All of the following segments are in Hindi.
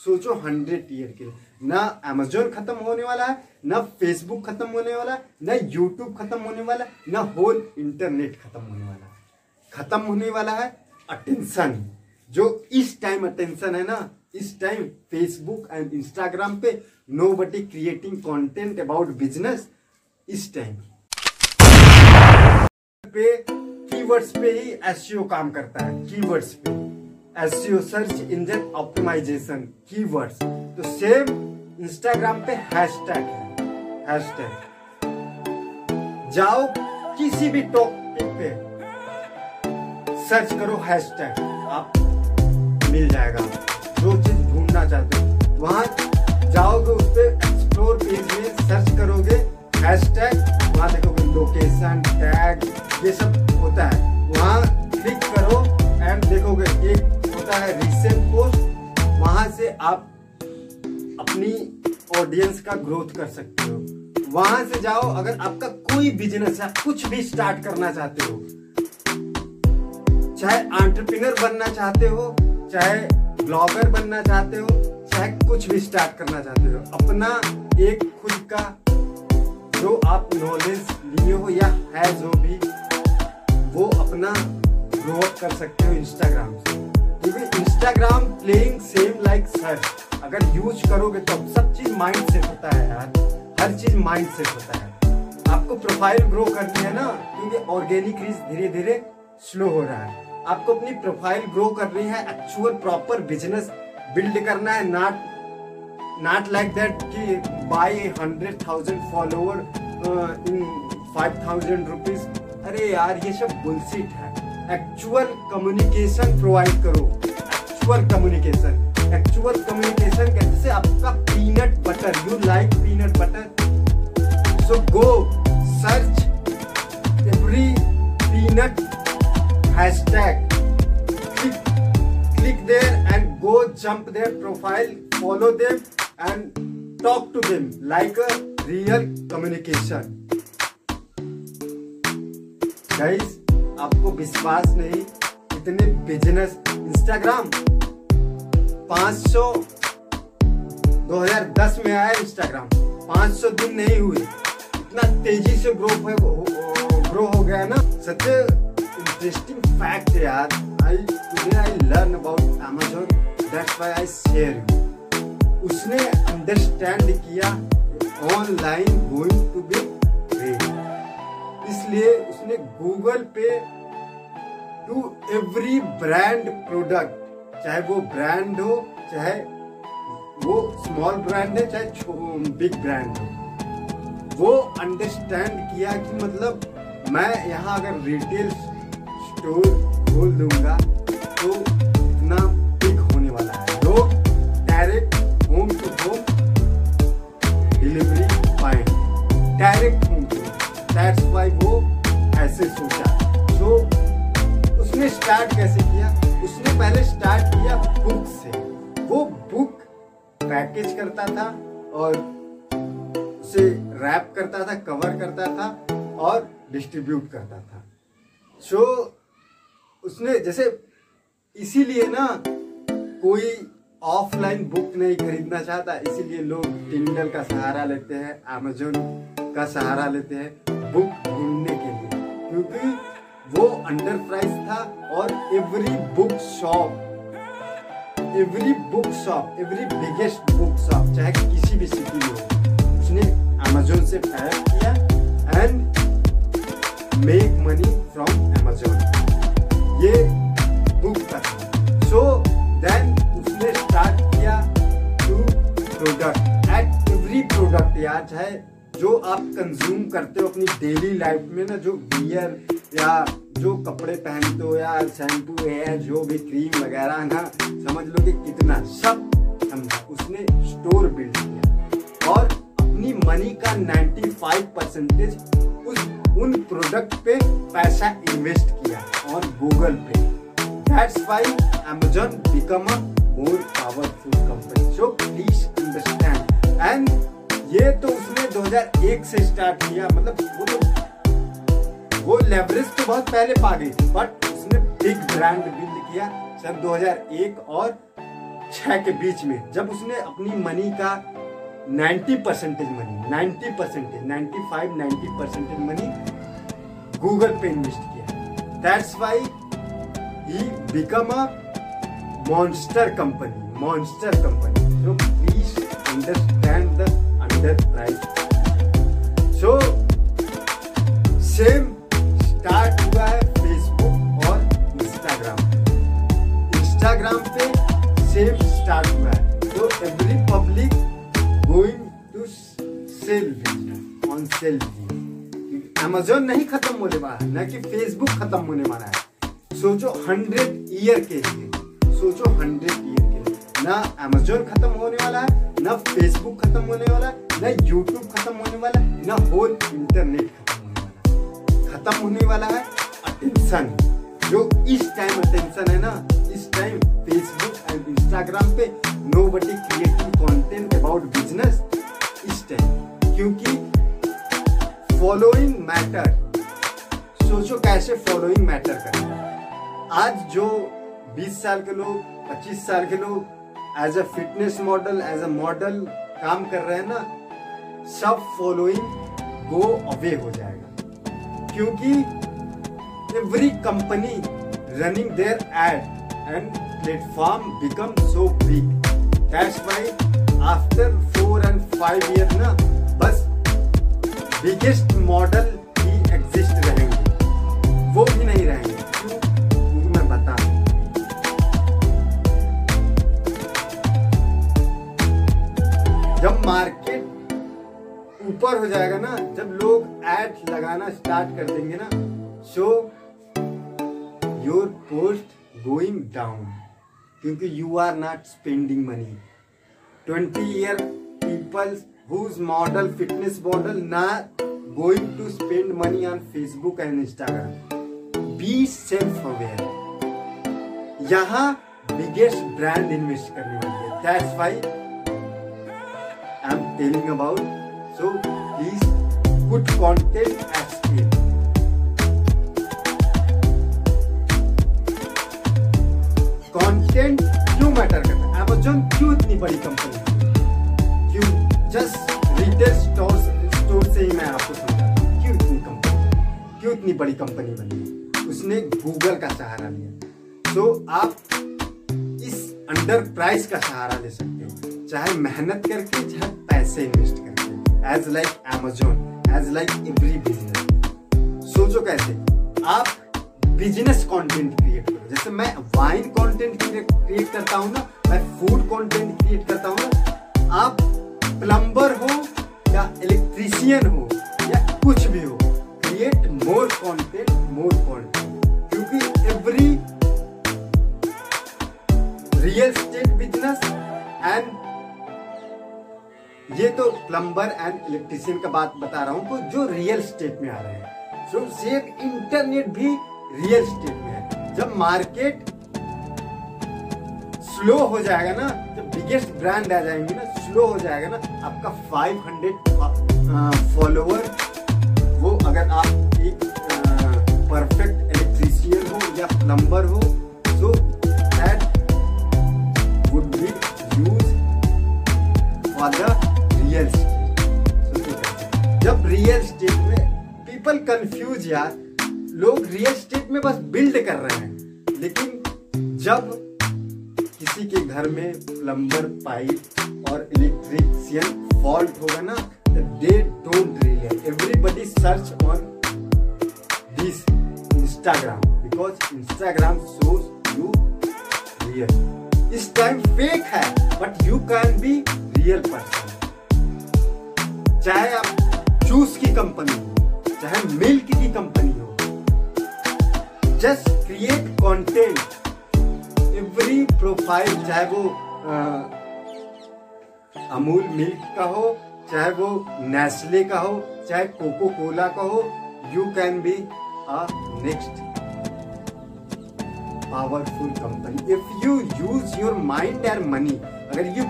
सोचो हंड्रेड ईयर के लिए। ना अमेजोन खत्म होने वाला है, ना फेसबुक खत्म होने वाला है, ना यूट्यूब खत्म होने वाला है, ना होल इंटरनेट खत्म होने वाला है। खत्म होने वाला है अटेंशन जो इस टाइम अटेंशन है ना, इस टाइम फेसबुक एंड इंस्टाग्राम पे nobody creating content about business इस टाइम पे कीवर्ड्स पे ही एसईओ काम करता है कीवर्ड्स पे। SEO search engine optimisation keywords तो सेम इंस्टाग्राम पे हैशटैग है. हैशटैग जाओ किसी भी टॉपिक पे सर्च करो हैशटैग आप मिल जाएगा. जो चीज़ ढूंढना चाहते हो, वहाँ जाओगे उस पर एक्सप्लोर पेज में सर्च करोगे हैशटैग वहाँ देखोगे लोकेशन टैग ये सब होता है. वहाँ क्लिक करो एंड देखोगे एक होता है रिसेंट पोस्ट वहाँ से आप अपनी ऑडियंस का ग्रोथ कर सकते हो। वहाँ से जाओ, अगर आपका कोई बिज़नेस है कुछ भी स्टार्ट करना चाहते हो, चाहे एंटरप्रेन्योर बनना चाहते हो, चाहे ब्लॉगर बनना चाहते हो, चाहे कुछ भी स्टार्ट करना चाहते हो, अपना एक खुद का जो आप नॉलेज लिए हो या है जो भी, वो अपना ग्रो कर सकते हो इंस्टाग्राम से। Instagram playing same like search अगर यूज़ करोगे तो सब चीज़ माइंड से होता है यार. हर चीज़ माइंड से होता है. आपको प्रोफ़ाइल ग्रो करनी है ना क्योंकि ऑर्गेनिक रीच धीरे धीरे स्लो हो रहा है. आपको अपनी प्रोफ़ाइल ग्रो करनी है एक्चुअल प्रॉपर बिज़नेस बिल्ड करना है नॉट नॉट लाइक दैट कि buy hundred thousand follower in five thousand rupees अरे यार, ये सब बुलसिट है. एक्चुअल कम्युनिकेशन प्रोवाइड करो। एक्चुअल कम्युनिकेशन एक्चुअल कम्युनिकेशन कैसे आपका peanut butter you like peanut butter so go search every peanut hashtag click click there and go jump there profile follow them and talk to them like a real communication guys. आपको विश्वास नहीं? इतने बिज़नेस इंस्टाग्राम 500 2010 में आया इंस्टाग्राम 500 दिन नहीं हुए। इतना तेज़ी से ग्रो ग्रो हो गया ना। सच interesting fact yaar i, today i learn about amazon, that's why i share you उसने अंडरस्टैंड किया ऑनलाइन गोइंग टू बी इसलिए उसने गूगल पे टू एवरी ब्रांड प्रोडक्ट चाहे वो ब्रांड हो, चाहे वो स्मॉल ब्रांड है, चाहे बिग ब्रांड हो। वो अंडरस्टैंड किया कि मतलब मैं यहाँ अगर रिटेल स्टोर खोल दूँगा तो इतना ऐसे सोचा। तो उसने स्टार्ट कैसे किया? उसने पहले स्टार्ट किया बुक से। वो बुक पैकेज करता था और उसे रैप करता था कवर करता था और डिस्ट्रीब्यूट करता था। सो उसने जैसे इसीलिए ना कोई ऑफलाइन बुक नहीं खरीदना चाहता, इसीलिए लोग टिंडल का सहारा लेते हैं अमेजोन का सहारा लेते हैं बुक ढूँढने क्योंकि वो अंडर प्राइस था और every book shop every book shop every biggest book shop चाहे किसी भी सिटी में हो। आप कंज्यूम करते हो अपनी डेली लाइफ में ना, जो बियर या जो कपड़े पहनते हो या शैम्पू है, जो भी क्रीम वगैरह ना, समझ लो कि कितना सब समझा उसने स्टोर बिल्ड किया। और अपनी मनी का 95 परसेंटेज उस, उन प्रोडक्ट पे पैसा इन्वेस्ट किया और गूगल पे। That's why Amazon become a more powerful company. So, please understand. And ये तो 2001 से स्टार्ट किया मतलब वो तो वो लेवरेज तो बहुत पहले पा गई थी बट उसने बिग ब्रांड बिल्ड किया सन 2001 और छह के बीच में। जब उसने अपनी मनी का 90 percentage money 90 percentage 95 90 percentage money Google पे इन्वेस्ट किया। That's why he become a monster company monster company so please understand the under price so same start हुआ है फेसबुक और इंस्टाग्राम इंस्टाग्राम पे सेम स्टार्ट हुआ है। तो every public going to sell on sell Amazon नहीं खत्म होने वाला है, ना कि फेसबुक खत्म होने वाला है। सोचो हंड्रेड ईयर के लिए, सोचो हंड्रेड ईयर के लिए। ना अमेजोन खत्म होने वाला है ना फेसबुक खत्म होने वाला ना यूट्यूब खत्म होने वाला ना होल इंटरनेट खत्म होने वाला खत्म होने वाला है अटेंशन जो इस टाइम अटेंशन है ना, इस टाइम फेसबुक एंड इंस्टाग्राम पे nobody creating content about business इस टाइम क्योंकि फॉलोइंग मैटर सोचो कैसे फॉलोइंग मैटर करता आज जो 20 साल के लोग 25 साल के लोग as a fitness model as a model काम कर रहे हैं ना, सब फॉलोइंग गो अवे हो जाएगा। क्योंकि every company running there ad and platform become so big that's why after four and five years ना, बस बिगेस्ट मॉडल ही एग्जिस्ट मार्केट ऊपर हो जाएगा ना, जब लोग एड लगाना स्टार्ट कर देंगे ना so your post going down क्योंकि you are not spending money twenty year people whose model fitness model not going to spend money on Facebook and Instagram be self aware यहाँ बिगेस्ट ब्रांड इन्वेस्ट करने वाली है. That's why I am telling about so please good content at scale content क्यों मैटर करता है। अमेजोन क्यों इतनी बड़ी कंपनी क्यों? जस्ट रिटेल स्टोर स्टोर से ही मैं आपको समझाता हूँ। क्यों इतनी कंपनी क्यों इतनी बड़ी कंपनी बनी उसने गूगल का सहारा लिया। तो आप इस अंडर प्राइस का सहारा ले सकते चाहे मेहनत करके, चाहे पैसे इन्वेस्ट करके। As like Amazon as like every business सोचो कैसे? आप बिज़नेस कंटेंट क्रिएट करो। जैसे मैं वाइन कंटेंट क्रिएट करता हूँ ना, मैं फ़ूड कंटेंट क्रिएट करता हूँ ना, आप प्लम्बर हो या इलेक्ट्रीशियन हो या कुछ भी हो create more content more content क्योंकि every real estate business and ये तो प्लम्बर एंड इलेक्ट्रीशियन का बात बता रहा हूँ तो जो रियल स्टेट में आ रहे हैं। सो सेम इंटरनेट भी रियल स्टेट में है। जब मार्केट स्लो हो जाएगा ना, जब बिगेस्ट ब्रांड आ जाएँगे ना स्लो हो जाएगा ना, आपका 500 फॉलोअर वो अगर आप एक परफेक्ट इलेक्ट्रीशियन हो या प्लम्बर हो so that would be use for the real जब रियल स्टेट में पीपल कंफ्यूज यार, लोग रियल स्टेट में बस बिल्ड कर रहे हैं। लेकिन जब किसी के घर में प्लम्बर पाइप और इलेक्ट्रिशियन फॉल्ट होगा ना they don't real everybody search on this Instagram because Instagram shows you real इस टाइम फेक है but you can be real person चाहे आप जूस की कंपनी हो, चाहे मिल्क की कंपनी हो just create content every profile चाहे वो अमूल मिल्क का हो, चाहे वो नेस्ले का हो, चाहे कोको कोला का हो you can be a next powerful company if you use your mind and money अगर you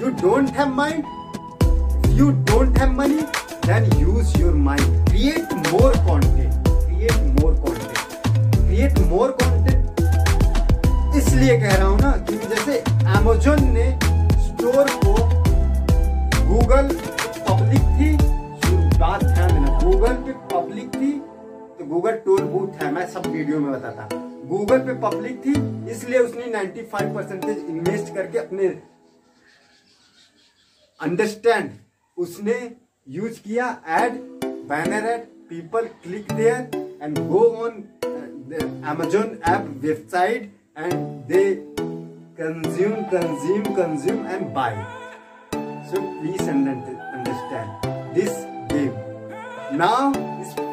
you don't have mind you don't have money then use your mind create more content create more content create more content. इसलिए कह रहा हूँ ना कि जैसे अमेजोन ने स्टोर को गूगल पब्लिक थी बात ध्यान देना गूगल पे पब्लिक थी तो गूगल टोल बूथ है। मैं सब वीडियो में बताता गूगल पे पब्लिक थी, इसलिए उसने 95 परसेंटेज इन्वेस्ट करके अपने अंडरस्टैंड उसने यूज़ किया ad banner ad people click there and go on Amazon app website and they consume consume consume and buy so please understand this game now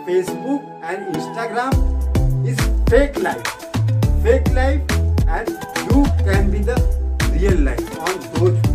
Facebook and Instagram is fake life fake life and you can be the real life on those